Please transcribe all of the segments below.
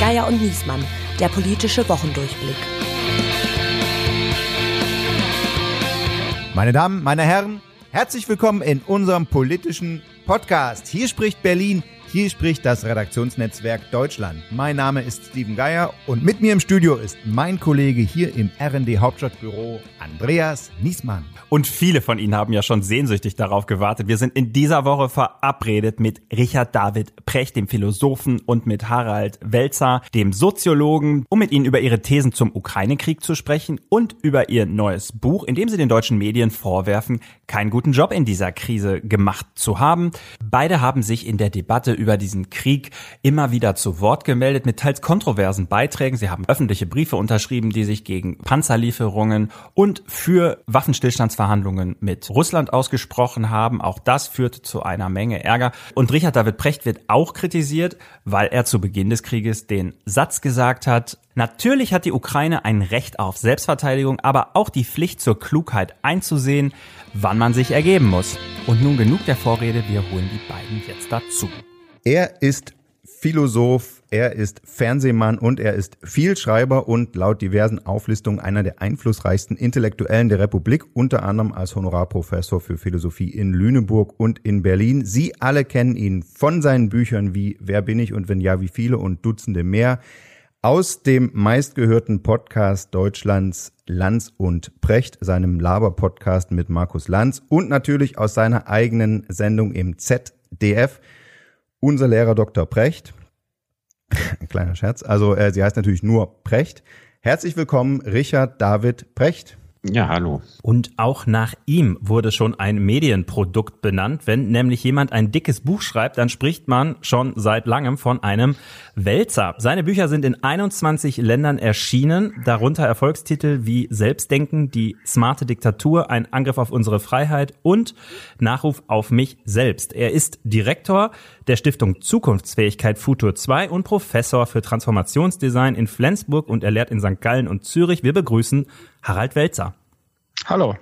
Geier und Niesmann, der politische Wochendurchblick. Meine Damen, meine Herren, herzlich willkommen in unserem politischen Podcast. Hier spricht Berlin, hier spricht das Redaktionsnetzwerk Deutschland. Mein Name ist Steven Geier und mit mir im Studio ist mein Kollege hier im RND Hauptstadtbüro, Andreas Niesmann. Und viele von Ihnen haben ja schon sehnsüchtig darauf gewartet. Wir sind in dieser Woche verabredet mit Richard David Precht, dem Philosophen, und mit Harald Welzer, dem Soziologen, um mit Ihnen über Ihre Thesen zum Ukraine-Krieg zu sprechen und über Ihr neues Buch, in dem Sie den deutschen Medien vorwerfen, keinen guten Job in dieser Krise gemacht zu haben. Beide haben sich in der Debatte über diesen Krieg immer wieder zu Wort gemeldet mit teils kontroversen Beiträgen. Sie haben öffentliche Briefe unterschrieben, die sich gegen Panzerlieferungen und für Waffenstillstandsverhandlungen mit Russland ausgesprochen haben. Auch das führte zu einer Menge Ärger. Und Richard David Precht wird auch kritisiert, weil er zu Beginn des Krieges den Satz gesagt hat, Natürlich hat die Ukraine ein Recht auf Selbstverteidigung, aber auch die Pflicht zur Klugheit einzusehen, wann man sich ergeben muss. Und nun genug der Vorrede, wir holen die beiden jetzt dazu. Er ist Philosoph, er ist Fernsehmann und er ist Vielschreiber und laut diversen Auflistungen einer der einflussreichsten Intellektuellen der Republik, unter anderem als Honorarprofessor für Philosophie in Lüneburg und in Berlin. Sie alle kennen ihn von seinen Büchern wie Wer bin ich und wenn ja, wie viele und Dutzende mehr. Aus dem meistgehörten Podcast Deutschlands Lanz und Precht, seinem Laber-Podcast mit Markus Lanz und natürlich aus seiner eigenen Sendung im ZDF unser Lehrer Dr. Precht. Ein kleiner Scherz. Also äh, sie heißt natürlich nur Precht. Herzlich willkommen, Richard David Precht. Ja, hallo. Und auch nach ihm wurde schon ein Medienprodukt benannt. Wenn nämlich jemand ein dickes Buch schreibt, dann spricht man schon seit langem von einem Wälzer. Seine Bücher sind in 21 Ländern erschienen, darunter Erfolgstitel wie Selbstdenken, die smarte Diktatur, ein Angriff auf unsere Freiheit und Nachruf auf mich selbst. Er ist Direktor der Stiftung Zukunftsfähigkeit Futur 2 und Professor für Transformationsdesign in Flensburg und er lehrt in St. Gallen und Zürich. Wir begrüßen Harald Welzer. Hallo.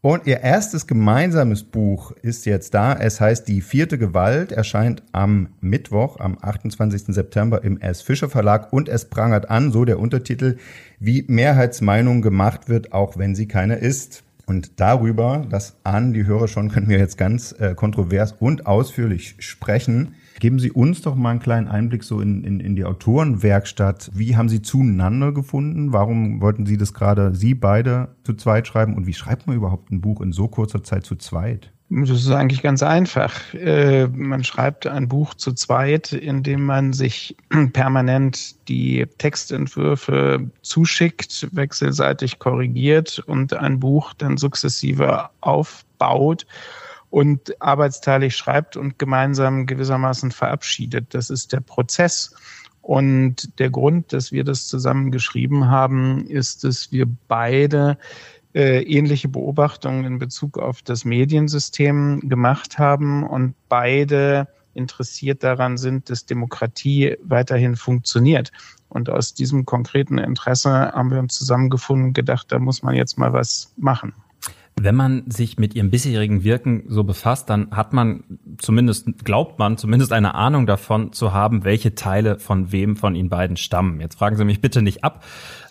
Und ihr erstes gemeinsames Buch ist jetzt da. Es heißt Die vierte Gewalt, erscheint am Mittwoch, am 28. September im S. Fischer Verlag und es prangert an, so der Untertitel, wie Mehrheitsmeinung gemacht wird, auch wenn sie keine ist. Und darüber, das ahnen die Hörer schon, können wir jetzt ganz äh, kontrovers und ausführlich sprechen. Geben Sie uns doch mal einen kleinen Einblick so in, in, in die Autorenwerkstatt. Wie haben Sie zueinander gefunden? Warum wollten Sie das gerade Sie beide zu zweit schreiben? Und wie schreibt man überhaupt ein Buch in so kurzer Zeit zu zweit? Das ist eigentlich ganz einfach. Äh, man schreibt ein Buch zu zweit, indem man sich permanent die Textentwürfe zuschickt, wechselseitig korrigiert und ein Buch dann sukzessive aufbaut und arbeitsteilig schreibt und gemeinsam gewissermaßen verabschiedet. Das ist der Prozess. Und der Grund, dass wir das zusammen geschrieben haben, ist, dass wir beide äh, ähnliche Beobachtungen in Bezug auf das Mediensystem gemacht haben und beide interessiert daran sind, dass Demokratie weiterhin funktioniert. Und aus diesem konkreten Interesse haben wir uns zusammengefunden und gedacht, da muss man jetzt mal was machen. Wenn man sich mit ihrem bisherigen Wirken so befasst, dann hat man zumindest, glaubt man, zumindest eine Ahnung davon zu haben, welche Teile von wem von Ihnen beiden stammen. Jetzt fragen Sie mich bitte nicht ab,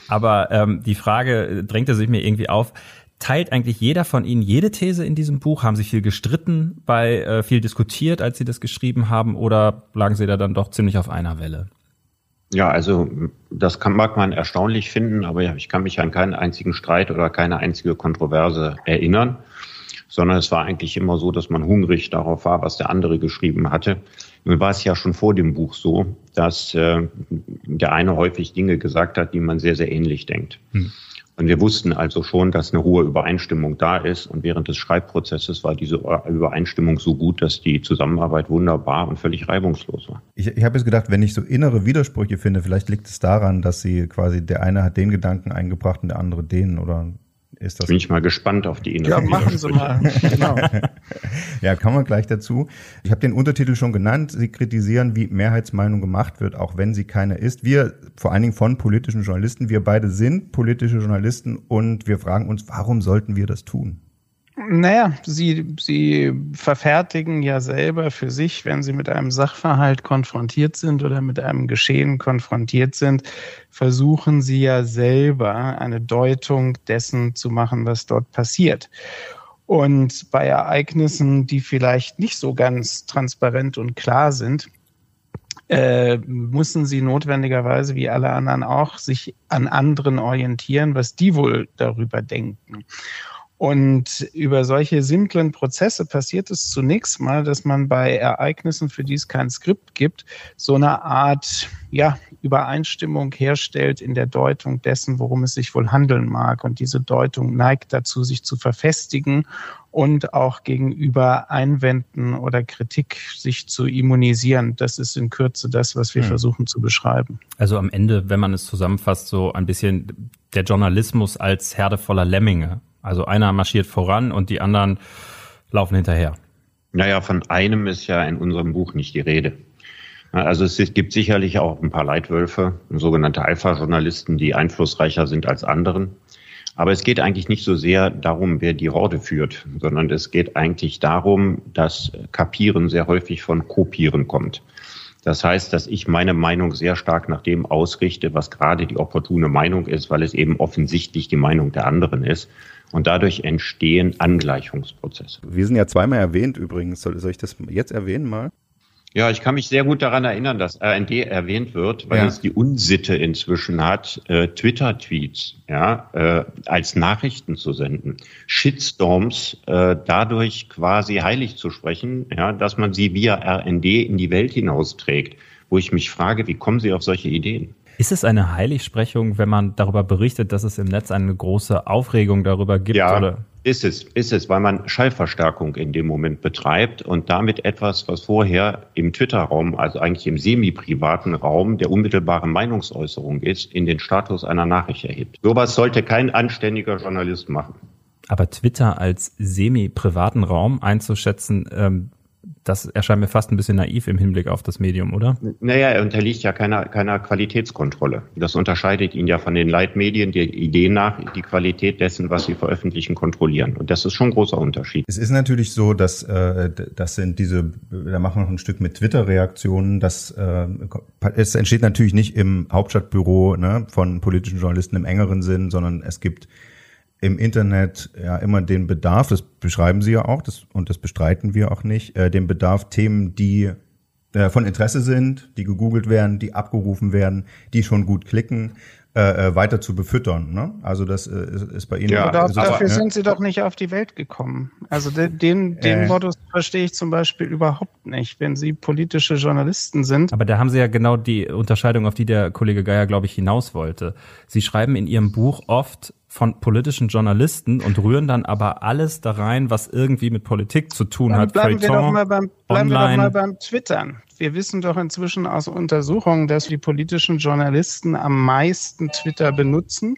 aber ähm, die Frage drängte sich mir irgendwie auf. Teilt eigentlich jeder von Ihnen jede These in diesem Buch? Haben Sie viel gestritten, bei äh, viel diskutiert, als Sie das geschrieben haben, oder lagen Sie da dann doch ziemlich auf einer Welle? Ja, also das kann, mag man erstaunlich finden, aber ich kann mich an keinen einzigen Streit oder keine einzige Kontroverse erinnern, sondern es war eigentlich immer so, dass man hungrig darauf war, was der andere geschrieben hatte. Nun war es ja schon vor dem Buch so, dass äh, der eine häufig Dinge gesagt hat, die man sehr, sehr ähnlich denkt. Hm. Und wir wussten also schon, dass eine hohe Übereinstimmung da ist. Und während des Schreibprozesses war diese Übereinstimmung so gut, dass die Zusammenarbeit wunderbar und völlig reibungslos war. Ich, ich habe jetzt gedacht, wenn ich so innere Widersprüche finde, vielleicht liegt es daran, dass sie quasi der eine hat den Gedanken eingebracht und der andere den oder ist das Bin ich mal gespannt auf die inneren Ja, machen Sie mal. genau. ja, kommen wir gleich dazu. Ich habe den Untertitel schon genannt. Sie kritisieren, wie Mehrheitsmeinung gemacht wird, auch wenn sie keine ist. Wir, vor allen Dingen von politischen Journalisten, wir beide sind politische Journalisten und wir fragen uns, warum sollten wir das tun? Naja, sie, sie verfertigen ja selber für sich, wenn sie mit einem Sachverhalt konfrontiert sind oder mit einem Geschehen konfrontiert sind, versuchen sie ja selber eine Deutung dessen zu machen, was dort passiert. Und bei Ereignissen, die vielleicht nicht so ganz transparent und klar sind, äh, müssen sie notwendigerweise, wie alle anderen auch, sich an anderen orientieren, was die wohl darüber denken. Und über solche simplen Prozesse passiert es zunächst mal, dass man bei Ereignissen, für die es kein Skript gibt, so eine Art ja, Übereinstimmung herstellt in der Deutung dessen, worum es sich wohl handeln mag. Und diese Deutung neigt dazu, sich zu verfestigen und auch gegenüber Einwänden oder Kritik sich zu immunisieren. Das ist in Kürze das, was wir hm. versuchen zu beschreiben. Also am Ende, wenn man es zusammenfasst, so ein bisschen der Journalismus als Herde voller Lemminge. Also einer marschiert voran und die anderen laufen hinterher. Naja, von einem ist ja in unserem Buch nicht die Rede. Also es gibt sicherlich auch ein paar Leitwölfe, sogenannte Alpha-Journalisten, die einflussreicher sind als anderen. Aber es geht eigentlich nicht so sehr darum, wer die Horde führt, sondern es geht eigentlich darum, dass Kapieren sehr häufig von Kopieren kommt. Das heißt, dass ich meine Meinung sehr stark nach dem ausrichte, was gerade die opportune Meinung ist, weil es eben offensichtlich die Meinung der anderen ist. Und dadurch entstehen Angleichungsprozesse. Wir sind ja zweimal erwähnt übrigens. Soll, soll ich das jetzt erwähnen mal? Ja, ich kann mich sehr gut daran erinnern, dass RND erwähnt wird, weil ja. es die Unsitte inzwischen hat, äh, Twitter-Tweets ja, äh, als Nachrichten zu senden, Shitstorms äh, dadurch quasi heilig zu sprechen, ja, dass man sie via RND in die Welt hinausträgt, wo ich mich frage, wie kommen Sie auf solche Ideen? Ist es eine Heiligsprechung, wenn man darüber berichtet, dass es im Netz eine große Aufregung darüber gibt? Ja, oder? ist es, ist es, weil man Schallverstärkung in dem Moment betreibt und damit etwas, was vorher im Twitter-Raum, also eigentlich im semi-privaten Raum der unmittelbaren Meinungsäußerung ist, in den Status einer Nachricht erhebt. Sowas sollte kein anständiger Journalist machen. Aber Twitter als semi-privaten Raum einzuschätzen, ähm, das erscheint mir fast ein bisschen naiv im Hinblick auf das Medium, oder? Naja, er unterliegt ja keiner, keiner Qualitätskontrolle. Das unterscheidet ihn ja von den Leitmedien, die Idee nach, die Qualität dessen, was sie veröffentlichen, kontrollieren. Und das ist schon ein großer Unterschied. Es ist natürlich so, dass äh, das sind diese, da machen wir noch ein Stück mit Twitter-Reaktionen, dass äh, es entsteht natürlich nicht im Hauptstadtbüro ne, von politischen Journalisten im engeren Sinn, sondern es gibt im Internet ja immer den Bedarf, das beschreiben Sie ja auch, das, und das bestreiten wir auch nicht, äh, den Bedarf, Themen, die äh, von Interesse sind, die gegoogelt werden, die abgerufen werden, die schon gut klicken, äh, äh weiter zu befüttern. Ne? Also das äh, ist bei Ihnen. Ja, da, so, dafür ne? sind Sie doch nicht auf die Welt gekommen. Also den, den, den äh. Modus verstehe ich zum Beispiel überhaupt nicht, wenn Sie politische Journalisten sind. Aber da haben Sie ja genau die Unterscheidung, auf die der Kollege Geier, glaube ich, hinaus wollte. Sie schreiben in Ihrem Buch oft von politischen Journalisten und rühren dann aber alles da rein, was irgendwie mit Politik zu tun dann hat. Bleiben, wir doch, mal beim, bleiben wir doch mal beim Twittern. Wir wissen doch inzwischen aus Untersuchungen, dass die politischen Journalisten am meisten Twitter benutzen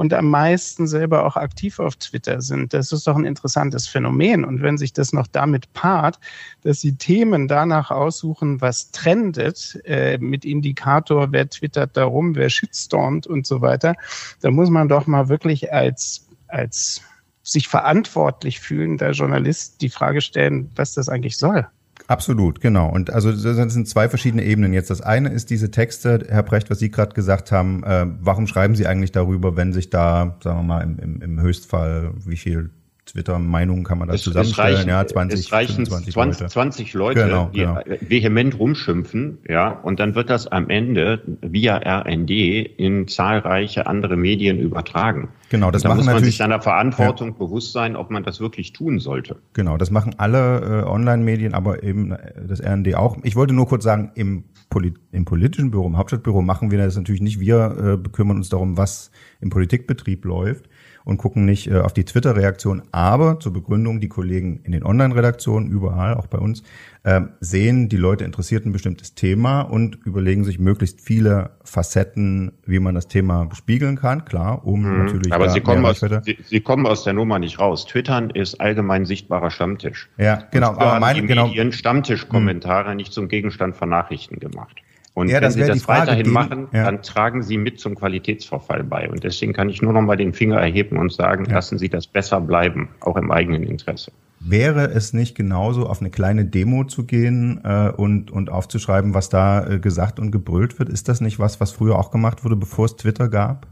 und am meisten selber auch aktiv auf Twitter sind. Das ist doch ein interessantes Phänomen. Und wenn sich das noch damit paart, dass sie Themen danach aussuchen, was trendet, äh, mit Indikator, wer twittert darum, wer shitstormt und so weiter, da muss man doch mal wirklich als, als sich verantwortlich fühlender Journalist die Frage stellen, was das eigentlich soll. Absolut, genau. Und also das sind zwei verschiedene Ebenen jetzt. Das eine ist diese Texte, Herr Brecht, was Sie gerade gesagt haben, äh, warum schreiben Sie eigentlich darüber, wenn sich da, sagen wir mal, im, im, im Höchstfall, wie viel Twitter-Meinungen kann man da es, zusammenstellen. Es reichen, ja, 20, es reichen 20, 20, Leute, 20 Leute genau, die genau. vehement rumschimpfen, ja, und dann wird das am Ende via RND in zahlreiche andere Medien übertragen. Genau, das da machen muss man sich seiner Verantwortung ja. bewusst sein, ob man das wirklich tun sollte. Genau, das machen alle äh, Online-Medien, aber eben äh, das RND auch. Ich wollte nur kurz sagen, im, Poli im politischen Büro, im Hauptstadtbüro machen wir das natürlich nicht. Wir äh, kümmern uns darum, was im Politikbetrieb läuft und gucken nicht äh, auf die Twitter-Reaktion. Aber zur Begründung, die Kollegen in den Online-Redaktionen, überall, auch bei uns, äh, sehen, die Leute interessiert ein bestimmtes Thema und überlegen sich möglichst viele Facetten, wie man das Thema bespiegeln kann. Klar, um mhm. natürlich. Aber Sie kommen, aus, Sie, Sie, kommen aus der Nummer nicht raus. Twittern ist allgemein sichtbarer Stammtisch. Ja, genau. aber meine, genau. Medien Stammtischkommentare mhm. nicht zum Gegenstand von Nachrichten gemacht. Und ja, wenn Sie das weiterhin geben. machen, ja. dann tragen Sie mit zum Qualitätsverfall bei. Und deswegen kann ich nur noch mal den Finger erheben und sagen, ja. lassen Sie das besser bleiben, auch im eigenen Interesse. Wäre es nicht genauso, auf eine kleine Demo zu gehen äh, und, und aufzuschreiben, was da äh, gesagt und gebrüllt wird? Ist das nicht was, was früher auch gemacht wurde, bevor es Twitter gab?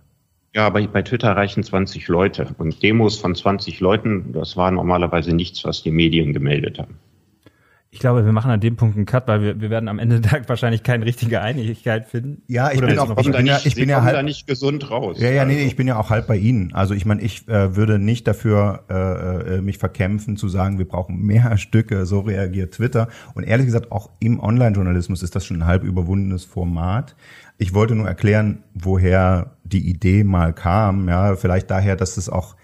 Ja, aber bei Twitter reichen 20 Leute. Und Demos von 20 Leuten, das war normalerweise nichts, was die Medien gemeldet haben. Ich glaube, wir machen an dem Punkt einen Cut, weil wir, wir werden am Ende der Tag wahrscheinlich keine richtige Einigkeit finden. Ja, ich Oder bin auch, ich bin, ja, ich bin ja halb, da nicht gesund raus. Ja, ja, nee, also. ich bin ja auch halb bei Ihnen. Also ich meine, ich äh, würde nicht dafür äh, äh, mich verkämpfen zu sagen, wir brauchen mehr Stücke, so reagiert Twitter. Und ehrlich gesagt, auch im Online-Journalismus ist das schon ein halb überwundenes Format. Ich wollte nur erklären, woher die Idee mal kam. Ja, vielleicht daher, dass es auch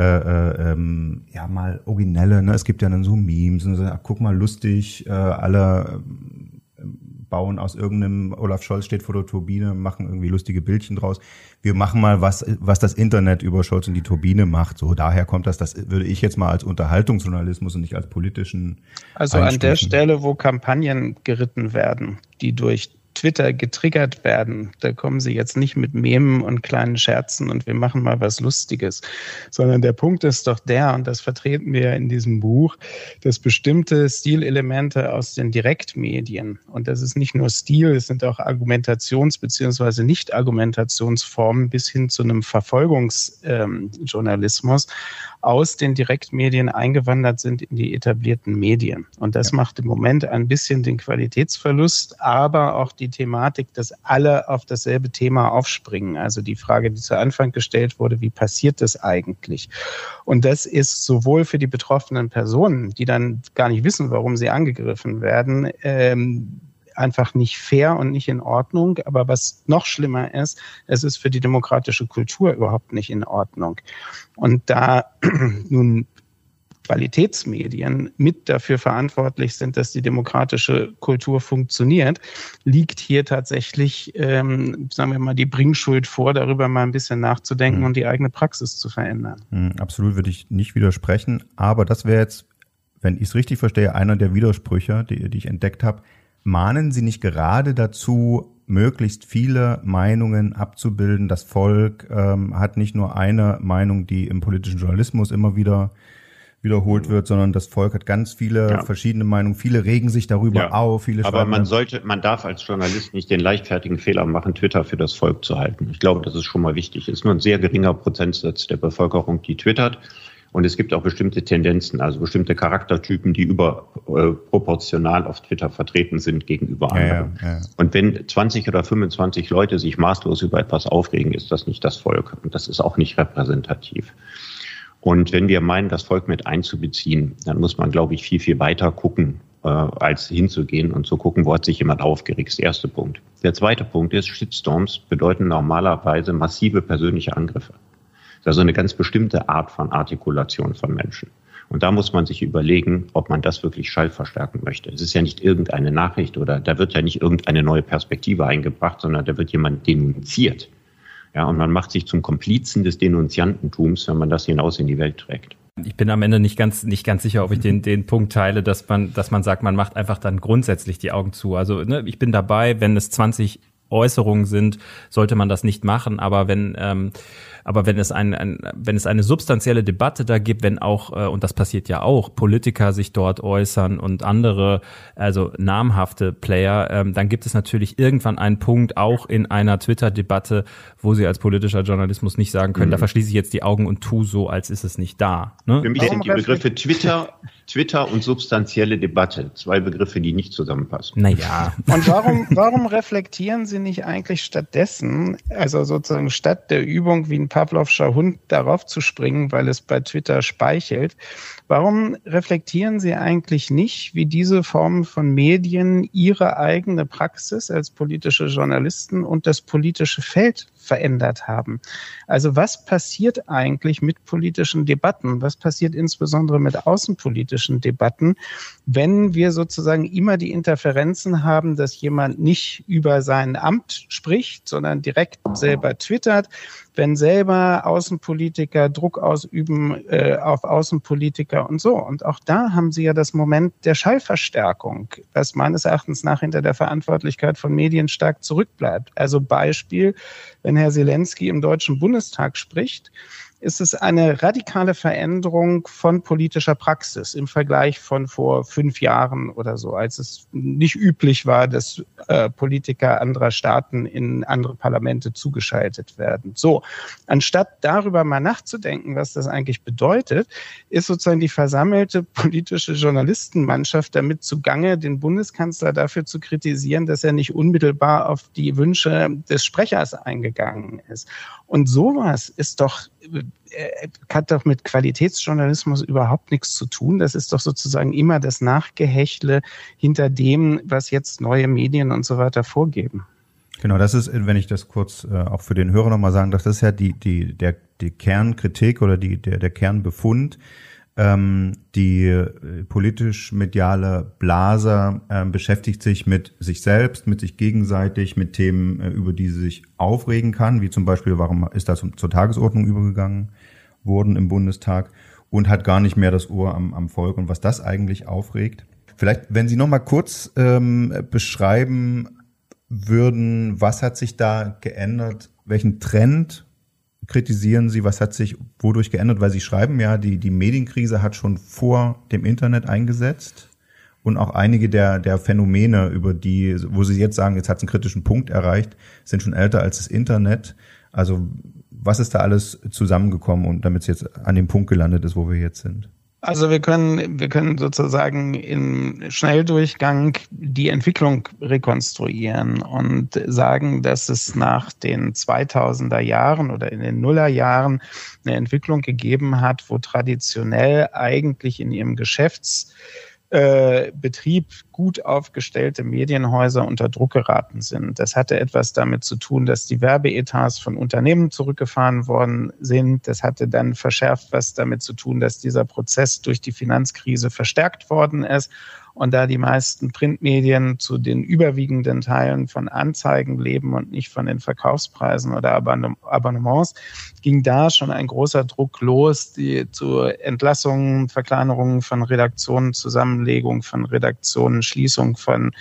äh, äh, ähm, ja mal originelle, ne? Es gibt ja dann so Memes und so, ach, guck mal, lustig, äh, alle äh, bauen aus irgendeinem, Olaf Scholz steht vor der Turbine, machen irgendwie lustige Bildchen draus. Wir machen mal was, was das Internet über Scholz und die Turbine macht. So, daher kommt das, das würde ich jetzt mal als Unterhaltungsjournalismus und nicht als politischen. Also an der Stelle, wo Kampagnen geritten werden, die durch Twitter getriggert werden, da kommen sie jetzt nicht mit Memen und kleinen Scherzen und wir machen mal was Lustiges, sondern der Punkt ist doch der, und das vertreten wir in diesem Buch, dass bestimmte Stilelemente aus den Direktmedien, und das ist nicht nur Stil, es sind auch Argumentations- bzw. Nicht-Argumentationsformen bis hin zu einem Verfolgungsjournalismus, ähm, aus den Direktmedien eingewandert sind in die etablierten Medien. Und das ja. macht im Moment ein bisschen den Qualitätsverlust, aber auch die Thematik, dass alle auf dasselbe Thema aufspringen. Also die Frage, die zu Anfang gestellt wurde, wie passiert das eigentlich? Und das ist sowohl für die betroffenen Personen, die dann gar nicht wissen, warum sie angegriffen werden, ähm, einfach nicht fair und nicht in Ordnung. Aber was noch schlimmer ist, es ist für die demokratische Kultur überhaupt nicht in Ordnung. Und da nun Qualitätsmedien mit dafür verantwortlich sind, dass die demokratische Kultur funktioniert, liegt hier tatsächlich, ähm, sagen wir mal, die Bringschuld vor, darüber mal ein bisschen nachzudenken mhm. und die eigene Praxis zu verändern. Mhm, absolut würde ich nicht widersprechen, aber das wäre jetzt, wenn ich es richtig verstehe, einer der Widersprüche, die, die ich entdeckt habe mahnen Sie nicht gerade dazu, möglichst viele Meinungen abzubilden? Das Volk ähm, hat nicht nur eine Meinung, die im politischen Journalismus immer wieder wiederholt wird, sondern das Volk hat ganz viele ja. verschiedene Meinungen. Viele regen sich darüber ja. auf. Viele Aber man sollte, man darf als Journalist nicht den leichtfertigen Fehler machen, Twitter für das Volk zu halten. Ich glaube, das ist schon mal wichtig. Es ist nur ein sehr geringer Prozentsatz der Bevölkerung, die twittert. Und es gibt auch bestimmte Tendenzen, also bestimmte Charaktertypen, die überproportional äh, auf Twitter vertreten sind gegenüber anderen. Ja, ja. Und wenn 20 oder 25 Leute sich maßlos über etwas aufregen, ist das nicht das Volk. Und das ist auch nicht repräsentativ. Und wenn wir meinen, das Volk mit einzubeziehen, dann muss man, glaube ich, viel, viel weiter gucken, äh, als hinzugehen und zu gucken, wo hat sich jemand aufgeregt. Das ist der erste Punkt. Der zweite Punkt ist, Shitstorms bedeuten normalerweise massive persönliche Angriffe. Das ist also eine ganz bestimmte Art von Artikulation von Menschen. Und da muss man sich überlegen, ob man das wirklich schall verstärken möchte. Es ist ja nicht irgendeine Nachricht oder da wird ja nicht irgendeine neue Perspektive eingebracht, sondern da wird jemand denunziert. Ja, und man macht sich zum Komplizen des Denunziantentums, wenn man das hinaus in die Welt trägt. Ich bin am Ende nicht ganz, nicht ganz sicher, ob ich den, den Punkt teile, dass man, dass man sagt, man macht einfach dann grundsätzlich die Augen zu. Also, ne, ich bin dabei, wenn es 20 Äußerungen sind, sollte man das nicht machen. Aber wenn ähm, aber wenn es ein, ein wenn es eine substanzielle Debatte da gibt, wenn auch äh, und das passiert ja auch Politiker sich dort äußern und andere also namhafte Player, ähm, dann gibt es natürlich irgendwann einen Punkt auch in einer Twitter-Debatte, wo sie als politischer Journalismus nicht sagen können, mhm. da verschließe ich jetzt die Augen und tu so, als ist es nicht da. Ne? Für mich sind die Begriffe Twitter Twitter und substanzielle Debatte. Zwei Begriffe, die nicht zusammenpassen. Naja. Und warum, warum reflektieren Sie nicht eigentlich stattdessen, also sozusagen statt der Übung wie ein Pavlovscher Hund darauf zu springen, weil es bei Twitter speichelt, warum reflektieren Sie eigentlich nicht, wie diese Formen von Medien ihre eigene Praxis als politische Journalisten und das politische Feld verändert haben. Also was passiert eigentlich mit politischen Debatten? Was passiert insbesondere mit außenpolitischen politischen Debatten, wenn wir sozusagen immer die Interferenzen haben, dass jemand nicht über sein Amt spricht, sondern direkt selber twittert, wenn selber Außenpolitiker Druck ausüben äh, auf Außenpolitiker und so. Und auch da haben sie ja das Moment der Schallverstärkung, was meines Erachtens nach hinter der Verantwortlichkeit von Medien stark zurückbleibt. Also Beispiel, wenn Herr Zelensky im Deutschen Bundestag spricht, ist es eine radikale Veränderung von politischer Praxis im Vergleich von vor fünf Jahren oder so, als es nicht üblich war, dass äh, Politiker anderer Staaten in andere Parlamente zugeschaltet werden. So, anstatt darüber mal nachzudenken, was das eigentlich bedeutet, ist sozusagen die versammelte politische Journalistenmannschaft damit zugange, den Bundeskanzler dafür zu kritisieren, dass er nicht unmittelbar auf die Wünsche des Sprechers eingegangen ist. Und sowas ist doch, äh, hat doch mit Qualitätsjournalismus überhaupt nichts zu tun. Das ist doch sozusagen immer das Nachgehächle hinter dem, was jetzt neue Medien und so weiter vorgeben. Genau, das ist, wenn ich das kurz äh, auch für den Hörer nochmal sagen darf, das ist ja die, die, der, die Kernkritik oder die, der, der Kernbefund, ähm, die äh, politisch-mediale Blase äh, beschäftigt sich mit sich selbst, mit sich gegenseitig, mit Themen, äh, über die sie sich aufregen kann, wie zum Beispiel, warum ist das zur Tagesordnung übergegangen worden im Bundestag und hat gar nicht mehr das Ohr am, am Volk und was das eigentlich aufregt. Vielleicht, wenn Sie noch mal kurz ähm, beschreiben würden, was hat sich da geändert, welchen Trend kritisieren Sie, was hat sich wodurch geändert? Weil Sie schreiben ja, die, die Medienkrise hat schon vor dem Internet eingesetzt und auch einige der, der Phänomene, über die, wo Sie jetzt sagen, jetzt hat es einen kritischen Punkt erreicht, sind schon älter als das Internet. Also was ist da alles zusammengekommen und damit es jetzt an dem Punkt gelandet ist, wo wir jetzt sind? Also wir können, wir können sozusagen im Schnelldurchgang die Entwicklung rekonstruieren und sagen, dass es nach den 2000er Jahren oder in den Nullerjahren eine Entwicklung gegeben hat, wo traditionell eigentlich in ihrem Geschäfts äh, Betrieb gut aufgestellte Medienhäuser unter Druck geraten sind. Das hatte etwas damit zu tun, dass die Werbeetats von Unternehmen zurückgefahren worden sind. Das hatte dann verschärft was damit zu tun, dass dieser Prozess durch die Finanzkrise verstärkt worden ist und da die meisten Printmedien zu den überwiegenden Teilen von Anzeigen leben und nicht von den Verkaufspreisen oder Abonnements, ging da schon ein großer Druck los, die zu Entlassungen, Verkleinerungen von Redaktionen, Zusammenlegung von Redaktionen, Schließung von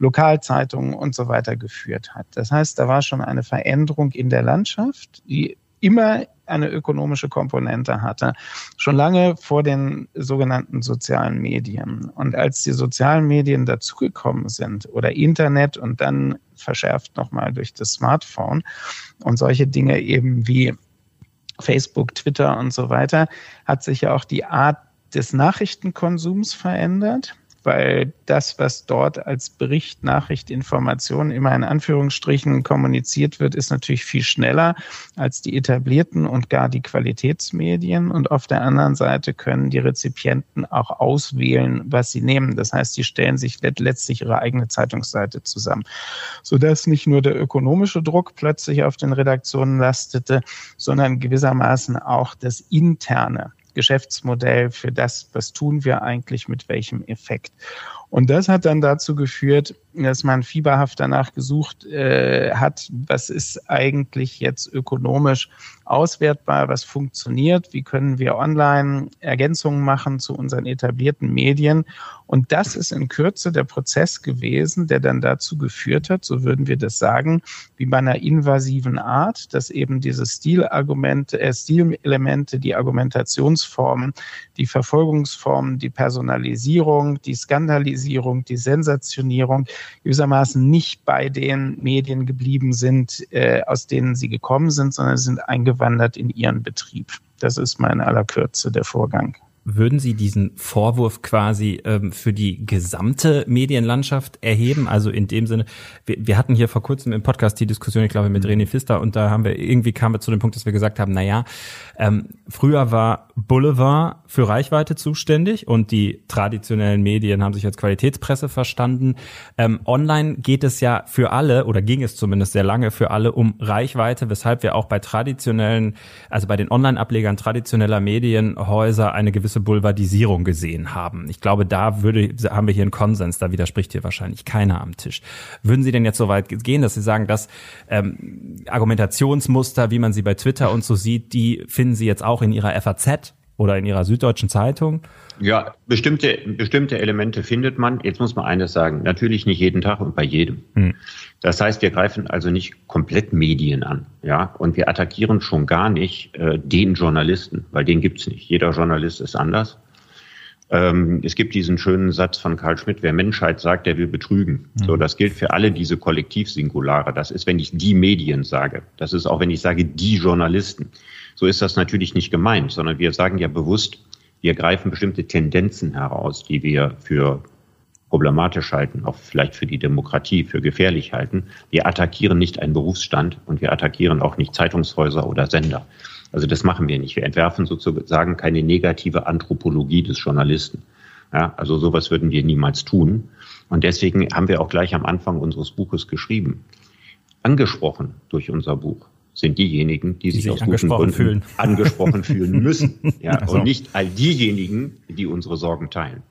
Lokalzeitungen und so weiter geführt hat. Das heißt, da war schon eine Veränderung in der Landschaft, die immer eine ökonomische Komponente hatte, schon lange vor den sogenannten sozialen Medien. Und als die sozialen Medien dazugekommen sind oder Internet und dann verschärft nochmal durch das Smartphone und solche Dinge eben wie Facebook, Twitter und so weiter, hat sich ja auch die Art des Nachrichtenkonsums verändert weil das, was dort als Bericht, Nachricht, Information immer in Anführungsstrichen kommuniziert wird, ist natürlich viel schneller als die etablierten und gar die Qualitätsmedien. Und auf der anderen Seite können die Rezipienten auch auswählen, was sie nehmen. Das heißt, die stellen sich letztlich ihre eigene Zeitungsseite zusammen, sodass nicht nur der ökonomische Druck plötzlich auf den Redaktionen lastete, sondern gewissermaßen auch das interne. Geschäftsmodell für das, was tun wir eigentlich mit welchem Effekt. Und das hat dann dazu geführt, dass man fieberhaft danach gesucht äh, hat, was ist eigentlich jetzt ökonomisch auswertbar, was funktioniert, wie können wir online Ergänzungen machen zu unseren etablierten Medien. Und das ist in Kürze der Prozess gewesen, der dann dazu geführt hat, so würden wir das sagen, wie bei einer invasiven Art, dass eben diese Stilargumente, äh, Stilelemente, die Argumentationsformen, die Verfolgungsformen, die Personalisierung, die Skandalisierung, die Sensationierung gewissermaßen nicht bei den Medien geblieben sind, äh, aus denen sie gekommen sind, sondern sind eingewandert in ihren Betrieb. Das ist mal in aller Kürze der Vorgang. Würden Sie diesen Vorwurf quasi ähm, für die gesamte Medienlandschaft erheben? Also in dem Sinne, wir, wir hatten hier vor kurzem im Podcast die Diskussion, ich glaube, mit. René Pfister und da haben wir, irgendwie kamen wir zu dem Punkt, dass wir gesagt haben, na ja, ähm, früher war Boulevard für Reichweite zuständig und die traditionellen Medien haben sich als Qualitätspresse verstanden. Ähm, online geht es ja für alle, oder ging es zumindest sehr lange für alle, um Reichweite, weshalb wir auch bei traditionellen, also bei den Online-Ablegern traditioneller Medienhäuser eine gewisse große Boulevardisierung gesehen haben. Ich glaube, da würde, haben wir hier einen Konsens, da widerspricht hier wahrscheinlich keiner am Tisch. Würden Sie denn jetzt so weit gehen, dass Sie sagen, dass ähm, Argumentationsmuster, wie man sie bei Twitter und so sieht, die finden Sie jetzt auch in Ihrer FAZ oder in Ihrer Süddeutschen Zeitung? Ja, bestimmte, bestimmte Elemente findet man. Jetzt muss man eines sagen, natürlich nicht jeden Tag und bei jedem. Hm. Das heißt, wir greifen also nicht komplett Medien an, ja, und wir attackieren schon gar nicht äh, den Journalisten, weil den gibt's nicht. Jeder Journalist ist anders. Ähm, es gibt diesen schönen Satz von Karl Schmidt, wer Menschheit sagt, der will betrügen. Mhm. So, das gilt für alle diese Kollektivsingulare. Das ist, wenn ich die Medien sage. Das ist auch, wenn ich sage, die Journalisten. So ist das natürlich nicht gemeint, sondern wir sagen ja bewusst, wir greifen bestimmte Tendenzen heraus, die wir für problematisch halten, auch vielleicht für die Demokratie, für gefährlich halten. Wir attackieren nicht einen Berufsstand und wir attackieren auch nicht Zeitungshäuser oder Sender. Also das machen wir nicht. Wir entwerfen sozusagen keine negative Anthropologie des Journalisten. Ja, also sowas würden wir niemals tun. Und deswegen haben wir auch gleich am Anfang unseres Buches geschrieben. Angesprochen durch unser Buch sind diejenigen, die, die sich, sich aus guten Gründen fühlen. angesprochen fühlen müssen. Ja, also. Und nicht all diejenigen, die unsere Sorgen teilen.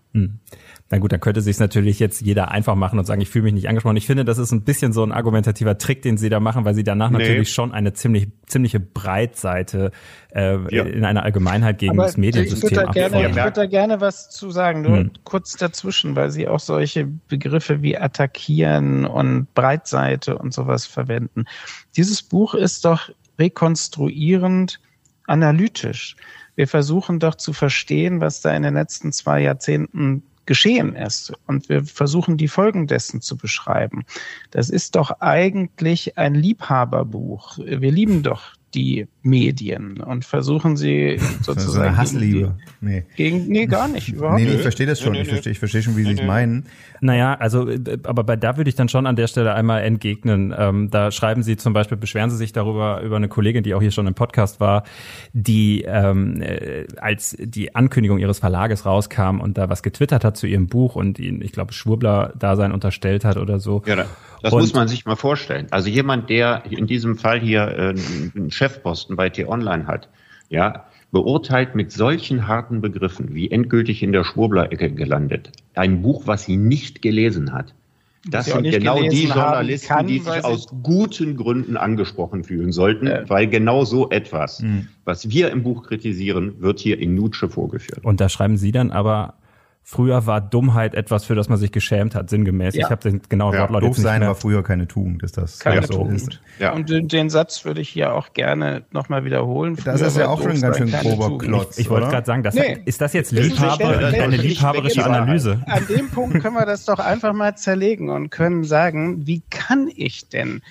Na gut, dann könnte sich natürlich jetzt jeder einfach machen und sagen, ich fühle mich nicht angesprochen. Ich finde, das ist ein bisschen so ein argumentativer Trick, den sie da machen, weil sie danach nee. natürlich schon eine ziemlich ziemliche Breitseite äh, ja. in einer Allgemeinheit gegen Aber das Mediensystem ich würde da gerne, Ich würde da gerne was zu sagen, nur hm. kurz dazwischen, weil sie auch solche Begriffe wie attackieren und Breitseite und sowas verwenden. Dieses Buch ist doch rekonstruierend analytisch. Wir versuchen doch zu verstehen, was da in den letzten zwei Jahrzehnten geschehen ist. Und wir versuchen die Folgen dessen zu beschreiben. Das ist doch eigentlich ein Liebhaberbuch. Wir lieben doch die Medien und versuchen sie sozusagen. So eine Hassliebe. Nee. Gegen, nee, gar nicht. Überhaupt nee, nee, ich verstehe das schon. Nee, nee, ich verstehe, ich verstehe schon, wie Sie es meinen. Naja, also, aber bei da würde ich dann schon an der Stelle einmal entgegnen. Ähm, da schreiben Sie zum Beispiel, beschweren Sie sich darüber, über eine Kollegin, die auch hier schon im Podcast war, die, ähm, äh, als die Ankündigung ihres Verlages rauskam und da was getwittert hat zu ihrem Buch und ihn, ich glaube, Schwurbler-Dasein unterstellt hat oder so. Ja, das und, muss man sich mal vorstellen. Also jemand, der in diesem Fall hier äh, einen Chefposten bei T-Online hat, ja, beurteilt mit solchen harten Begriffen wie endgültig in der Schwurbler-Ecke gelandet, ein Buch, was sie nicht gelesen hat. Das sind genau die Journalisten, kann, die sich aus guten Gründen angesprochen fühlen sollten, äh. weil genau so etwas, mhm. was wir im Buch kritisieren, wird hier in Nutsche vorgeführt. Und da schreiben Sie dann aber Früher war Dummheit etwas, für das man sich geschämt hat, sinngemäß. Ja. Ich habe den genauen ja, Wortlaut jetzt sein war früher keine Tugend, ist das keine so Tugend. Ja. Und den, den, Satz würde ich hier auch gerne nochmal wiederholen. Früher das ist ja auch schon ein ganz schön grober Klotz. Ich, ich wollte gerade sagen, das nee. ist das jetzt Liebhaber, eine liebhaberische Analyse? An dem Punkt können wir das doch einfach mal zerlegen und können sagen, wie kann ich denn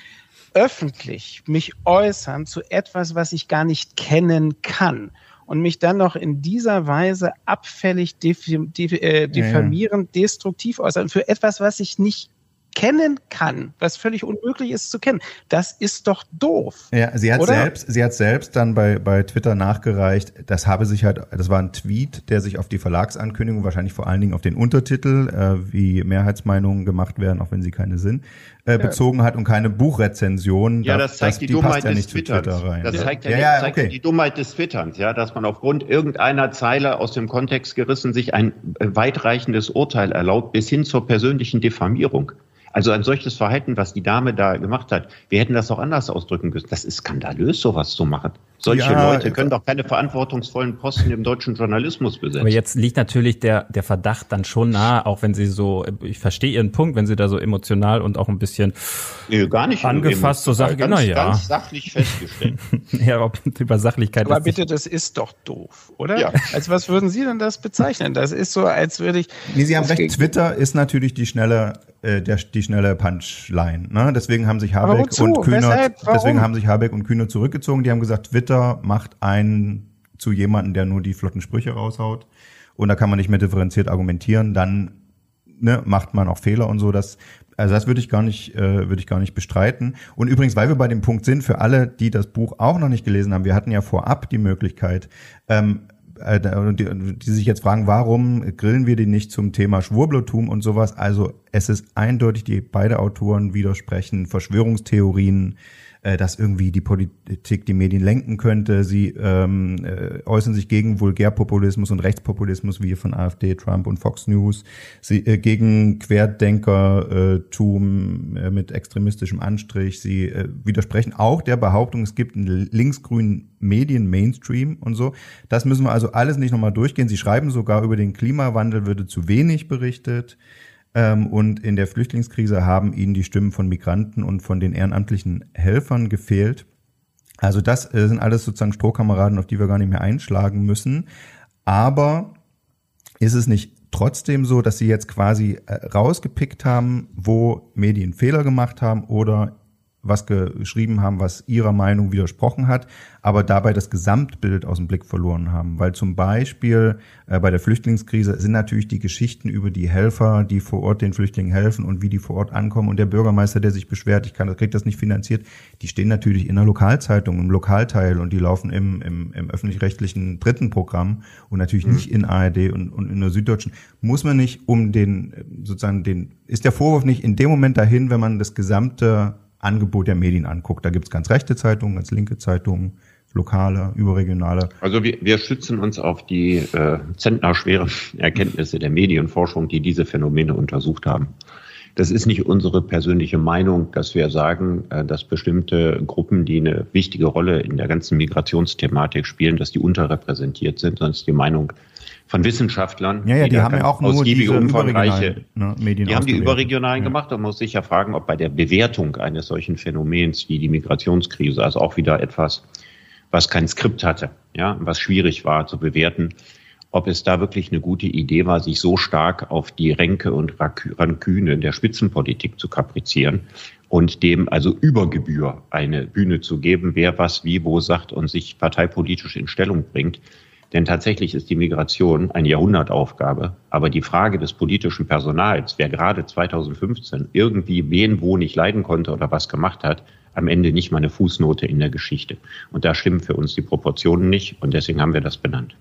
öffentlich mich äußern zu etwas, was ich gar nicht kennen kann? Und mich dann noch in dieser Weise abfällig, äh, diffamierend, destruktiv äußern für etwas, was ich nicht kennen kann, was völlig unmöglich ist zu kennen. Das ist doch doof. Ja, sie hat oder? selbst, sie hat selbst dann bei, bei Twitter nachgereicht, das habe sich halt, das war ein Tweet, der sich auf die Verlagsankündigung, wahrscheinlich vor allen Dingen auf den Untertitel, äh, wie Mehrheitsmeinungen gemacht werden, auch wenn sie keine sind, äh, ja. bezogen hat und keine Buchrezension. Ja, das, das zeigt das, die, die Dummheit ja des Twitterns. Twitter das zeigt ja, ja, ja zeigt okay. die Dummheit des Twitterns, ja, dass man aufgrund irgendeiner Zeile aus dem Kontext gerissen sich ein weitreichendes Urteil erlaubt, bis hin zur persönlichen Diffamierung. Also ein solches Verhalten, was die Dame da gemacht hat, wir hätten das auch anders ausdrücken müssen. Das ist skandalös, sowas zu machen. Solche ja, Leute können doch keine verantwortungsvollen Posten im deutschen Journalismus besetzen. Aber jetzt liegt natürlich der, der Verdacht dann schon nahe, auch wenn Sie so, ich verstehe Ihren Punkt, wenn Sie da so emotional und auch ein bisschen nee, gar nicht angefasst so sagen, ganz, ja. Ganz sachlich festgestellt. ja, über Sachlichkeit. Aber bitte, das ist doch doof, oder? Ja. Als was würden Sie denn das bezeichnen? Das ist so, als würde ich. Nee, Sie haben recht, Twitter ist natürlich die schnelle äh, der, die schnelle Punchline. Ne? Deswegen haben sich Habeck und Kühner, deswegen haben sich Habeck und Kühner zurückgezogen. Die haben gesagt, Twitter macht einen zu jemanden, der nur die flotten Sprüche raushaut. Und da kann man nicht mehr differenziert argumentieren. Dann ne, macht man auch Fehler und so. Das, also das würde ich gar nicht, äh, würde ich gar nicht bestreiten. Und übrigens, weil wir bei dem Punkt sind, für alle, die das Buch auch noch nicht gelesen haben, wir hatten ja vorab die Möglichkeit, ähm, äh, die, die sich jetzt fragen, warum grillen wir die nicht zum Thema Schwurblotum und sowas? Also es ist eindeutig, die beide Autoren widersprechen Verschwörungstheorien äh, dass irgendwie die Politik die Medien lenken könnte. Sie ähm, äh, äußern sich gegen Vulgärpopulismus und Rechtspopulismus wie von AfD, Trump und Fox News. Sie äh, gegen Querdenkertum äh, mit extremistischem Anstrich. Sie äh, widersprechen auch der Behauptung, es gibt einen linksgrünen Medien-Mainstream und so. Das müssen wir also alles nicht nochmal durchgehen. Sie schreiben sogar über den Klimawandel würde zu wenig berichtet. Ähm, und in der Flüchtlingskrise haben ihnen die Stimmen von Migranten und von den ehrenamtlichen Helfern gefehlt. Also das äh, sind alles sozusagen Strohkameraden, auf die wir gar nicht mehr einschlagen müssen. Aber ist es nicht trotzdem so, dass sie jetzt quasi äh, rausgepickt haben, wo Medien Fehler gemacht haben oder was geschrieben haben, was ihrer Meinung widersprochen hat, aber dabei das Gesamtbild aus dem Blick verloren haben. Weil zum Beispiel äh, bei der Flüchtlingskrise sind natürlich die Geschichten über die Helfer, die vor Ort den Flüchtlingen helfen und wie die vor Ort ankommen und der Bürgermeister, der sich beschwert, ich kann, krieg das nicht finanziert, die stehen natürlich in der Lokalzeitung, im Lokalteil und die laufen im, im, im öffentlich-rechtlichen dritten Programm und natürlich mhm. nicht in ARD und, und in der Süddeutschen. Muss man nicht um den, sozusagen den, ist der Vorwurf nicht in dem Moment dahin, wenn man das gesamte Angebot der Medien anguckt. Da gibt's ganz rechte Zeitungen, ganz linke Zeitungen, lokale, überregionale. Also wir, wir stützen uns auf die äh, zentnerschweren Erkenntnisse der Medienforschung, die diese Phänomene untersucht haben. Das ist nicht unsere persönliche Meinung, dass wir sagen, äh, dass bestimmte Gruppen, die eine wichtige Rolle in der ganzen Migrationsthematik spielen, dass die unterrepräsentiert sind, sondern es ist die Meinung von Wissenschaftlern. Ja, ja, die, die haben ja auch nur diese umfangreiche ne, Medien. Die haben die überregionalen ja. gemacht und man muss sich ja fragen, ob bei der Bewertung eines solchen Phänomens wie die Migrationskrise, also auch wieder etwas, was kein Skript hatte, ja, was schwierig war zu bewerten, ob es da wirklich eine gute Idee war, sich so stark auf die Ränke und Ranküne der Spitzenpolitik zu kaprizieren und dem also über Gebühr eine Bühne zu geben, wer was wie wo sagt und sich parteipolitisch in Stellung bringt. Denn tatsächlich ist die Migration eine Jahrhundertaufgabe. Aber die Frage des politischen Personals, wer gerade 2015 irgendwie wen wo nicht leiden konnte oder was gemacht hat, am Ende nicht mal eine Fußnote in der Geschichte. Und da stimmen für uns die Proportionen nicht und deswegen haben wir das benannt.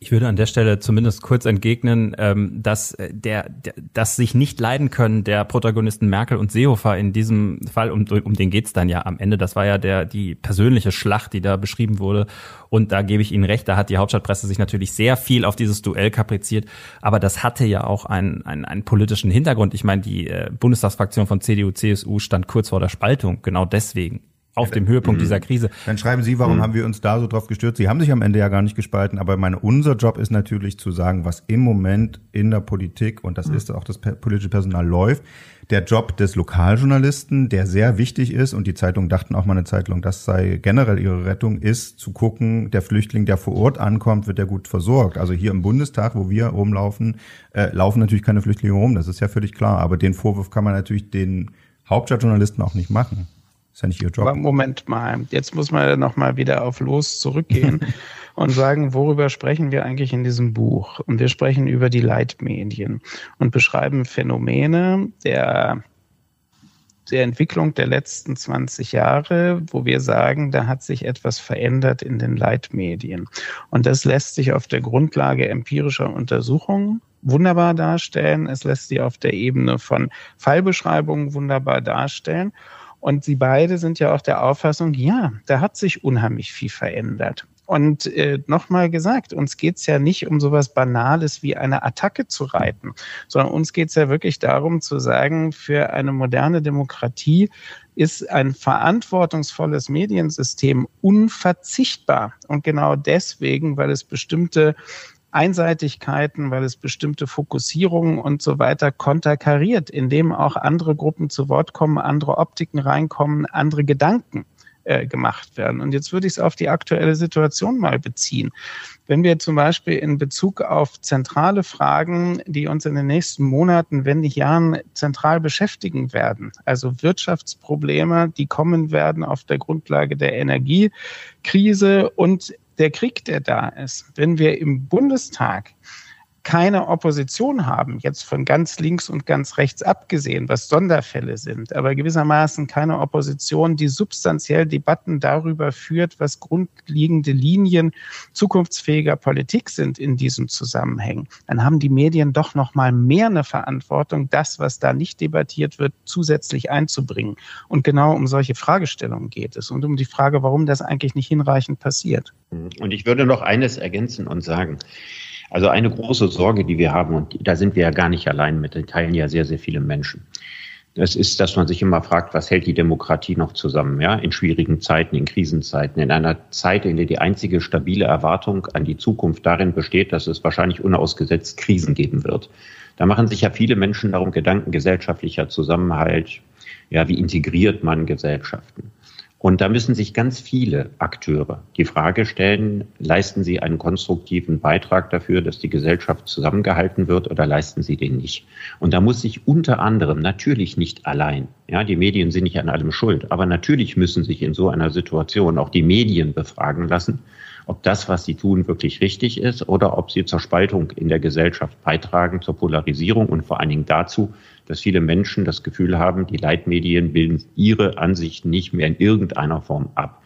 Ich würde an der Stelle zumindest kurz entgegnen, ähm, dass äh, der, der dass sich nicht leiden können der Protagonisten Merkel und Seehofer in diesem Fall, um, um den geht's dann ja am Ende. Das war ja der die persönliche Schlacht, die da beschrieben wurde. Und da gebe ich Ihnen recht, da hat die Hauptstadtpresse sich natürlich sehr viel auf dieses Duell kapriziert. Aber das hatte ja auch einen, einen, einen politischen Hintergrund. Ich meine, die äh, Bundestagsfraktion von CDU, CSU stand kurz vor der Spaltung, genau deswegen auf dem Höhepunkt mhm. dieser Krise. Dann schreiben Sie, warum mhm. haben wir uns da so drauf gestürzt? Sie haben sich am Ende ja gar nicht gespalten, aber meine, unser Job ist natürlich zu sagen, was im Moment in der Politik, und das mhm. ist auch das politische Personal, läuft. Der Job des Lokaljournalisten, der sehr wichtig ist, und die Zeitungen dachten auch mal eine Zeit lang, das sei generell ihre Rettung, ist zu gucken, der Flüchtling, der vor Ort ankommt, wird der gut versorgt. Also hier im Bundestag, wo wir rumlaufen, äh, laufen natürlich keine Flüchtlinge rum, das ist ja völlig klar. Aber den Vorwurf kann man natürlich den Hauptstadtjournalisten auch nicht machen. Ist ja nicht ihr Job. Aber Moment mal, jetzt muss man nochmal wieder auf Los zurückgehen und sagen, worüber sprechen wir eigentlich in diesem Buch? Und wir sprechen über die Leitmedien und beschreiben Phänomene der der Entwicklung der letzten 20 Jahre, wo wir sagen, da hat sich etwas verändert in den Leitmedien. Und das lässt sich auf der Grundlage empirischer Untersuchungen wunderbar darstellen. Es lässt sich auf der Ebene von Fallbeschreibungen wunderbar darstellen. Und sie beide sind ja auch der Auffassung, ja, da hat sich unheimlich viel verändert. Und äh, nochmal gesagt, uns geht's ja nicht um sowas Banales wie eine Attacke zu reiten, sondern uns geht's ja wirklich darum zu sagen, für eine moderne Demokratie ist ein verantwortungsvolles Mediensystem unverzichtbar. Und genau deswegen, weil es bestimmte Einseitigkeiten, weil es bestimmte Fokussierungen und so weiter konterkariert, indem auch andere Gruppen zu Wort kommen, andere Optiken reinkommen, andere Gedanken äh, gemacht werden. Und jetzt würde ich es auf die aktuelle Situation mal beziehen. Wenn wir zum Beispiel in Bezug auf zentrale Fragen, die uns in den nächsten Monaten, wenn nicht Jahren zentral beschäftigen werden, also Wirtschaftsprobleme, die kommen werden auf der Grundlage der Energiekrise und der Krieg, der da ist, wenn wir im Bundestag keine Opposition haben, jetzt von ganz links und ganz rechts abgesehen, was Sonderfälle sind, aber gewissermaßen keine Opposition, die substanziell Debatten darüber führt, was grundlegende Linien zukunftsfähiger Politik sind in diesem Zusammenhang, dann haben die Medien doch noch mal mehr eine Verantwortung, das, was da nicht debattiert wird, zusätzlich einzubringen. Und genau um solche Fragestellungen geht es und um die Frage, warum das eigentlich nicht hinreichend passiert. Und ich würde noch eines ergänzen und sagen, also eine große Sorge, die wir haben, und da sind wir ja gar nicht allein mit, teilen ja sehr, sehr viele Menschen. Das ist, dass man sich immer fragt, was hält die Demokratie noch zusammen, ja, in schwierigen Zeiten, in Krisenzeiten, in einer Zeit, in der die einzige stabile Erwartung an die Zukunft darin besteht, dass es wahrscheinlich unausgesetzt Krisen geben wird. Da machen sich ja viele Menschen darum Gedanken, gesellschaftlicher Zusammenhalt, ja, wie integriert man Gesellschaften? Und da müssen sich ganz viele Akteure die Frage stellen, leisten sie einen konstruktiven Beitrag dafür, dass die Gesellschaft zusammengehalten wird oder leisten sie den nicht? Und da muss sich unter anderem natürlich nicht allein, ja, die Medien sind nicht an allem schuld, aber natürlich müssen sich in so einer Situation auch die Medien befragen lassen, ob das, was sie tun, wirklich richtig ist oder ob sie zur Spaltung in der Gesellschaft beitragen, zur Polarisierung und vor allen Dingen dazu, dass viele Menschen das Gefühl haben, die Leitmedien bilden ihre Ansichten nicht mehr in irgendeiner Form ab.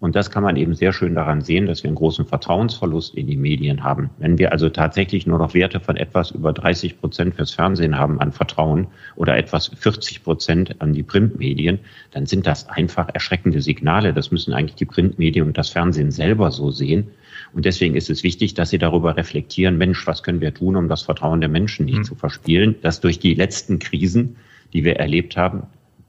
Und das kann man eben sehr schön daran sehen, dass wir einen großen Vertrauensverlust in die Medien haben. Wenn wir also tatsächlich nur noch Werte von etwas über 30 Prozent fürs Fernsehen haben an Vertrauen oder etwas 40 Prozent an die Printmedien, dann sind das einfach erschreckende Signale. Das müssen eigentlich die Printmedien und das Fernsehen selber so sehen. Und deswegen ist es wichtig, dass sie darüber reflektieren, Mensch, was können wir tun, um das Vertrauen der Menschen nicht mhm. zu verspielen, dass durch die letzten Krisen, die wir erlebt haben,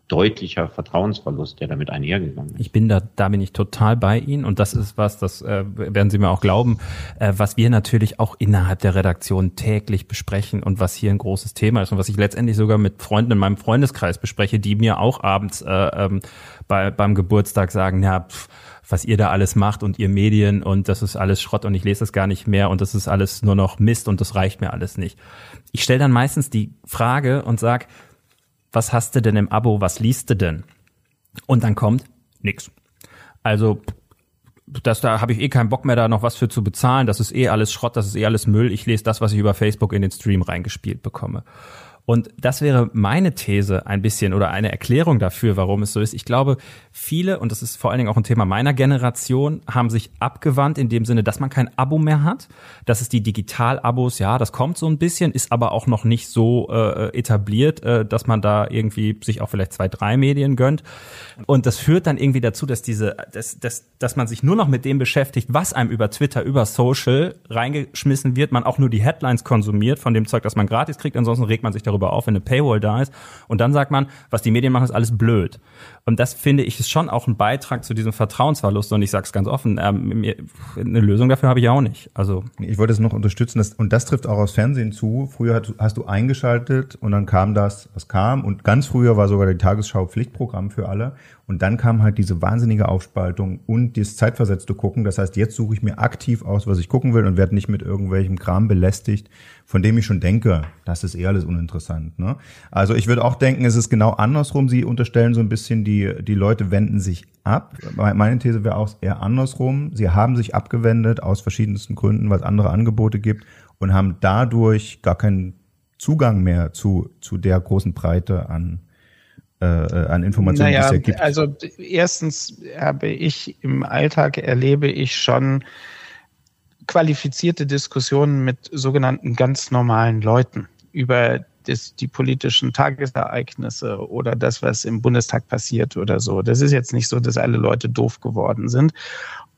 deutlicher Vertrauensverlust, der damit einhergegangen ist. Ich bin da, da bin ich total bei Ihnen und das ist was, das äh, werden Sie mir auch glauben, äh, was wir natürlich auch innerhalb der Redaktion täglich besprechen und was hier ein großes Thema ist und was ich letztendlich sogar mit Freunden in meinem Freundeskreis bespreche, die mir auch abends äh, ähm, bei, beim Geburtstag sagen, ja, pff, was ihr da alles macht und ihr Medien und das ist alles Schrott und ich lese das gar nicht mehr und das ist alles nur noch Mist und das reicht mir alles nicht. Ich stelle dann meistens die Frage und sag, was hast du denn im Abo, was liest du denn? Und dann kommt nix. Also das da habe ich eh keinen Bock mehr da noch was für zu bezahlen, das ist eh alles Schrott, das ist eh alles Müll. Ich lese das, was ich über Facebook in den Stream reingespielt bekomme. Und das wäre meine These ein bisschen oder eine Erklärung dafür, warum es so ist. Ich glaube, viele, und das ist vor allen Dingen auch ein Thema meiner Generation, haben sich abgewandt in dem Sinne, dass man kein Abo mehr hat. Das ist die Digital-Abos, ja, das kommt so ein bisschen, ist aber auch noch nicht so äh, etabliert, äh, dass man da irgendwie sich auch vielleicht zwei, drei Medien gönnt. Und das führt dann irgendwie dazu, dass diese, dass, dass, dass man sich nur noch mit dem beschäftigt, was einem über Twitter, über Social reingeschmissen wird, man auch nur die Headlines konsumiert von dem Zeug, das man gratis kriegt, ansonsten regt man sich darüber darüber auf, wenn eine Paywall da ist. Und dann sagt man, was die Medien machen, ist alles blöd. Und das finde ich ist schon auch ein Beitrag zu diesem Vertrauensverlust. Und ich sage es ganz offen, ähm, eine Lösung dafür habe ich auch nicht. Also ich wollte es noch unterstützen, dass, und das trifft auch aus Fernsehen zu. Früher hast, hast du eingeschaltet und dann kam das, was kam. Und ganz früher war sogar die Tagesschau Pflichtprogramm für alle. Und dann kam halt diese wahnsinnige Aufspaltung und das zeitversetzte Gucken. Das heißt, jetzt suche ich mir aktiv aus, was ich gucken will und werde nicht mit irgendwelchem Kram belästigt, von dem ich schon denke, das ist eher alles uninteressant. Ne? Also ich würde auch denken, es ist genau andersrum. Sie unterstellen so ein bisschen, die, die Leute wenden sich ab. Meine These wäre auch eher andersrum. Sie haben sich abgewendet aus verschiedensten Gründen, weil es andere Angebote gibt und haben dadurch gar keinen Zugang mehr zu, zu der großen Breite an äh, an Informationen, naja, die es ja gibt? Also erstens habe ich im Alltag erlebe ich schon qualifizierte Diskussionen mit sogenannten ganz normalen Leuten über das, die politischen Tagesereignisse oder das, was im Bundestag passiert oder so. Das ist jetzt nicht so, dass alle Leute doof geworden sind.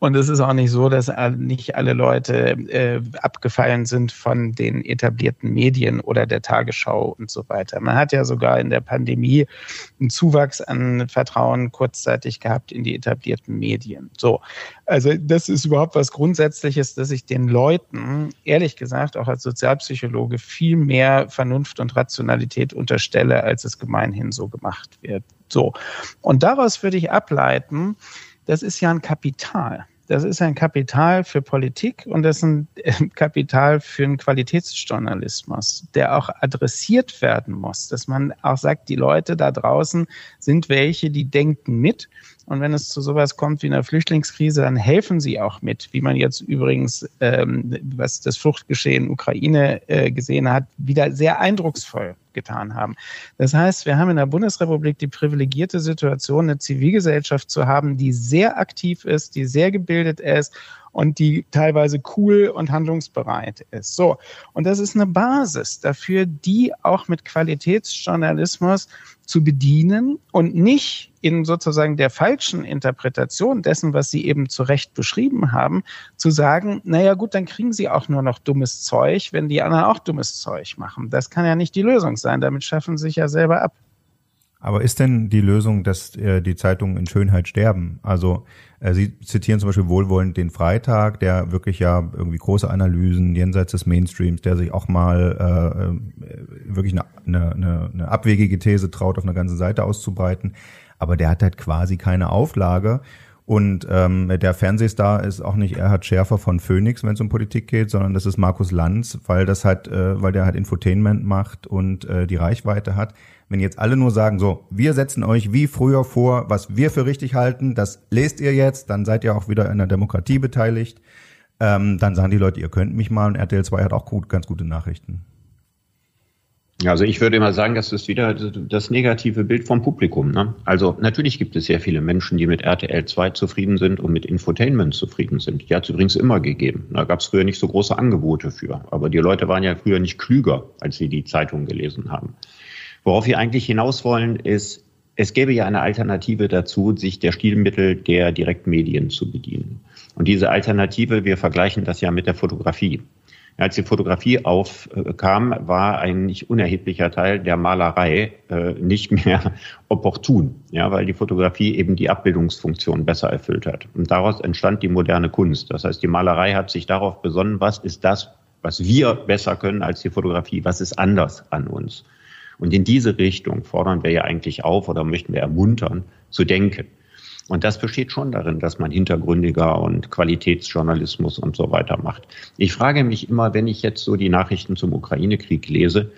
Und es ist auch nicht so, dass nicht alle Leute äh, abgefallen sind von den etablierten Medien oder der Tagesschau und so weiter. Man hat ja sogar in der Pandemie einen Zuwachs an Vertrauen kurzzeitig gehabt in die etablierten Medien. So, also das ist überhaupt was Grundsätzliches, dass ich den Leuten, ehrlich gesagt, auch als Sozialpsychologe viel mehr Vernunft und Rationalität unterstelle, als es gemeinhin so gemacht wird. So, und daraus würde ich ableiten, das ist ja ein Kapital. Das ist ein Kapital für Politik und das ist ein Kapital für einen Qualitätsjournalismus, der auch adressiert werden muss, dass man auch sagt, die Leute da draußen sind welche, die denken mit Und wenn es zu sowas kommt wie einer Flüchtlingskrise, dann helfen sie auch mit, wie man jetzt übrigens, ähm, was das Fluchtgeschehen Ukraine äh, gesehen hat, wieder sehr eindrucksvoll getan haben. Das heißt, wir haben in der Bundesrepublik die privilegierte Situation, eine Zivilgesellschaft zu haben, die sehr aktiv ist, die sehr gebildet ist und die teilweise cool und handlungsbereit ist. So. Und das ist eine Basis dafür, die auch mit Qualitätsjournalismus zu bedienen und nicht in sozusagen der falschen Interpretation dessen, was Sie eben zu Recht beschrieben haben, zu sagen, naja gut, dann kriegen Sie auch nur noch dummes Zeug, wenn die anderen auch dummes Zeug machen. Das kann ja nicht die Lösung sein. Damit schaffen Sie sich ja selber ab. Aber ist denn die Lösung, dass äh, die Zeitungen in Schönheit sterben? Also äh, Sie zitieren zum Beispiel wohlwollend den Freitag, der wirklich ja irgendwie große Analysen jenseits des Mainstreams, der sich auch mal äh, äh wirklich eine, eine, eine abwegige These traut, auf einer ganzen Seite auszubreiten. Aber der hat halt quasi keine Auflage. Und ähm, der Fernsehstar ist auch nicht Erhard Schärfer von Phoenix, wenn es um Politik geht, sondern das ist Markus Lanz, weil das halt, äh, weil der halt Infotainment macht und äh, die Reichweite hat. Wenn jetzt alle nur sagen, so, wir setzen euch wie früher vor, was wir für richtig halten, das lest ihr jetzt, dann seid ihr auch wieder in der Demokratie beteiligt. Ähm, dann sagen die Leute, ihr könnt mich mal und RTL 2 hat auch gut, ganz gute Nachrichten. Also ich würde immer sagen, das ist wieder das negative Bild vom Publikum. Ne? Also natürlich gibt es sehr viele Menschen, die mit RTL 2 zufrieden sind und mit Infotainment zufrieden sind. Die hat es übrigens immer gegeben. Da gab es früher nicht so große Angebote für. Aber die Leute waren ja früher nicht klüger, als sie die Zeitung gelesen haben. Worauf wir eigentlich hinaus wollen, ist, es gäbe ja eine Alternative dazu, sich der Stilmittel der Direktmedien zu bedienen. Und diese Alternative, wir vergleichen das ja mit der Fotografie. Als die Fotografie aufkam, war ein nicht unerheblicher Teil der Malerei äh, nicht mehr opportun, ja, weil die Fotografie eben die Abbildungsfunktion besser erfüllt hat. Und daraus entstand die moderne Kunst. Das heißt, die Malerei hat sich darauf besonnen, was ist das, was wir besser können als die Fotografie, was ist anders an uns. Und in diese Richtung fordern wir ja eigentlich auf oder möchten wir ermuntern, zu denken. Und das besteht schon darin, dass man hintergründiger und Qualitätsjournalismus und so weiter macht. Ich frage mich immer, wenn ich jetzt so die Nachrichten zum Ukraine-Krieg lese,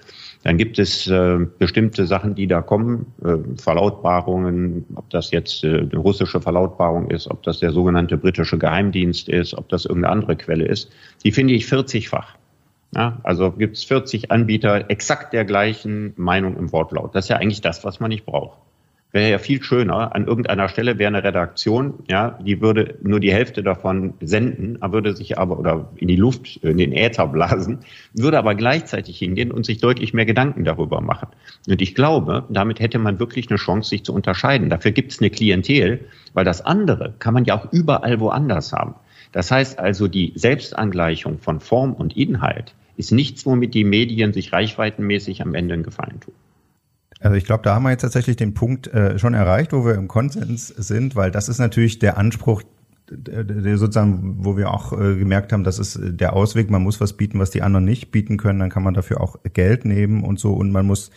dann gibt es äh, bestimmte Sachen, die da kommen, äh, Verlautbarungen, ob das jetzt äh, eine russische Verlautbarung ist, ob das der sogenannte britische Geheimdienst ist, ob das irgendeine andere Quelle ist, die finde ich 40-fach. Ja, also gibt es 40 Anbieter exakt der gleichen Meinung im Wortlaut. Das ist ja eigentlich das, was man nicht braucht. Wäre ja viel schöner, an irgendeiner Stelle wäre eine Redaktion, ja, die würde nur die Hälfte davon senden, würde sich aber oder in die Luft, in den Äther blasen, würde aber gleichzeitig hingehen und sich deutlich mehr Gedanken darüber machen. Und ich glaube, damit hätte man wirklich eine Chance, sich zu unterscheiden. Dafür gibt es eine Klientel, weil das andere kann man ja auch überall woanders haben. Das heißt also, die Selbstangleichung von Form und Inhalt ist nichts, womit die Medien sich reichweitenmäßig am Ende einen Gefallen tun. Also ich glaube, da haben wir jetzt tatsächlich den Punkt äh, schon erreicht, wo wir im Konsens sind, weil das ist natürlich der Anspruch, der sozusagen, wo wir auch äh, gemerkt haben, das ist der Ausweg, man muss was bieten, was die anderen nicht bieten können, dann kann man dafür auch Geld nehmen und so. Und man muss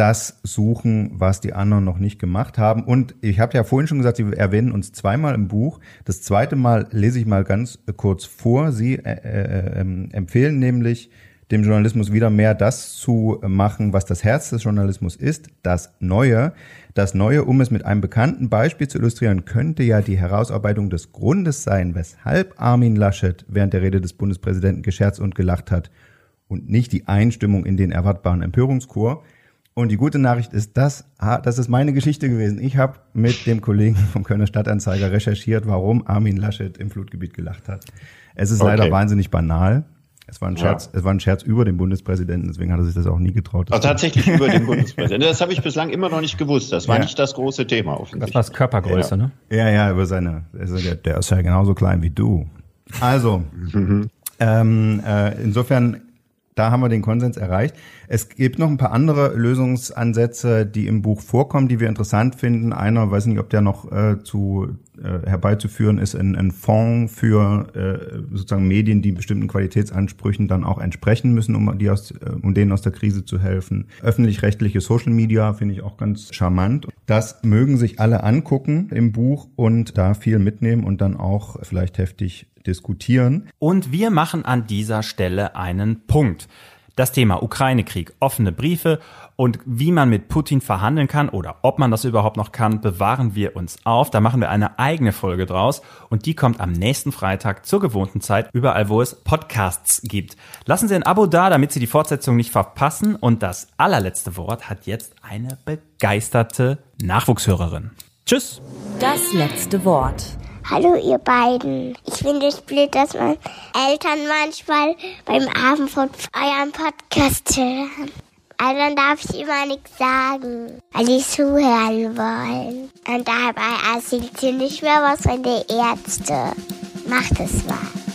das suchen, was die anderen noch nicht gemacht haben. Und ich habe ja vorhin schon gesagt, Sie erwähnen uns zweimal im Buch. Das zweite Mal lese ich mal ganz kurz vor. Sie äh, äh, ähm, empfehlen nämlich dem Journalismus wieder mehr das zu machen, was das Herz des Journalismus ist, das Neue. Das Neue, um es mit einem bekannten Beispiel zu illustrieren, könnte ja die Herausarbeitung des Grundes sein, weshalb Armin Laschet während der Rede des Bundespräsidenten gescherzt und gelacht hat und nicht die Einstimmung in den erwartbaren Empörungschor. Und die gute Nachricht ist, das, das ist meine Geschichte gewesen. Ich habe mit dem Kollegen vom Kölner Stadtanzeiger recherchiert, warum Armin Laschet im Flutgebiet gelacht hat. Es ist okay. leider wahnsinnig banal. Es war ein Scherz, ja. es war ein Scherz über den Bundespräsidenten, deswegen hat er sich das auch nie getraut. Ach, tatsächlich über den Bundespräsidenten. Das habe ich bislang immer noch nicht gewusst. Das war ja. nicht das große Thema offensichtlich. Das war das Körpergröße, ja. ne? Ja, ja, über seine. Also der, der ist ja genauso klein wie du. Also, mhm. ähm, äh, insofern da haben wir den Konsens erreicht. Es gibt noch ein paar andere Lösungsansätze, die im Buch vorkommen, die wir interessant finden. Einer, weiß nicht, ob der noch äh, zu äh, herbeizuführen ist, ein, ein Fonds für äh, sozusagen Medien, die bestimmten Qualitätsansprüchen dann auch entsprechen müssen, um die aus, äh, um denen aus der Krise zu helfen. Öffentlich-rechtliche Social Media finde ich auch ganz charmant. Das mögen sich alle angucken im Buch und da viel mitnehmen und dann auch vielleicht heftig diskutieren. Und wir machen an dieser Stelle einen Punkt. Das Thema Ukraine-Krieg, offene Briefe und wie man mit Putin verhandeln kann oder ob man das überhaupt noch kann, bewahren wir uns auf. Da machen wir eine eigene Folge draus und die kommt am nächsten Freitag zur gewohnten Zeit überall, wo es Podcasts gibt. Lassen Sie ein Abo da, damit Sie die Fortsetzung nicht verpassen und das allerletzte Wort hat jetzt eine begeisterte Nachwuchshörerin. Tschüss. Das letzte Wort. Hallo ihr beiden. Ich finde es blöd, dass man Eltern manchmal beim Abend von eurem Podcast hören. Also dann darf ich immer nichts sagen, weil die zuhören wollen. Und dabei erzählt sie nicht mehr was von der Ärzte. Macht es mal.